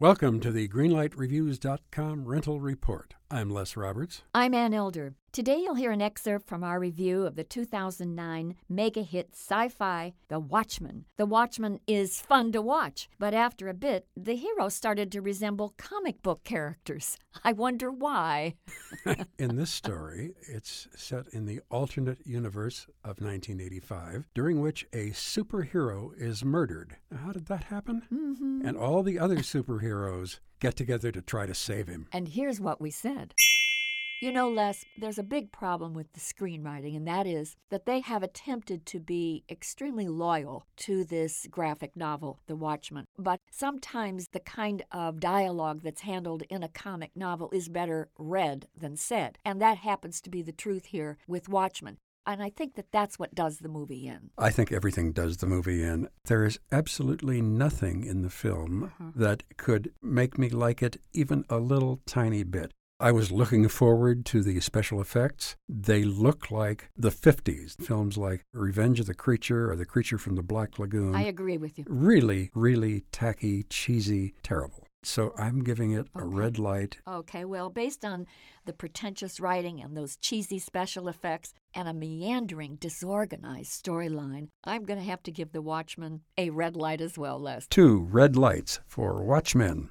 Welcome to the GreenlightReviews.com rental report. I'm Les Roberts. I'm Ann Elder. Today you'll hear an excerpt from our review of the 2009 mega hit sci fi The Watchmen. The Watchmen is fun to watch, but after a bit, the hero started to resemble comic book characters. I wonder why. in this story, it's set in the alternate universe of 1985, during which a superhero is murdered. How did that happen? Mm-hmm. And all the other superheroes get together to try to save him. And here's what we said. You know, Les, there's a big problem with the screenwriting, and that is that they have attempted to be extremely loyal to this graphic novel, The Watchmen. But sometimes the kind of dialogue that's handled in a comic novel is better read than said. And that happens to be the truth here with Watchmen. And I think that that's what does the movie in. I think everything does the movie in. There is absolutely nothing in the film Mhm. that could make me like it even a little tiny bit. I was looking forward to the special effects. They look like the 50s. Films like Revenge of the Creature or The Creature from the Black Lagoon. I agree with you. really, really tacky, cheesy, terrible. So I'm giving it a red light. Okay, well, based on the pretentious writing and those cheesy special effects and a meandering, disorganized storyline, I'm going to have to give The Watchmen a red light as well, Les. Two red lights for Watchmen.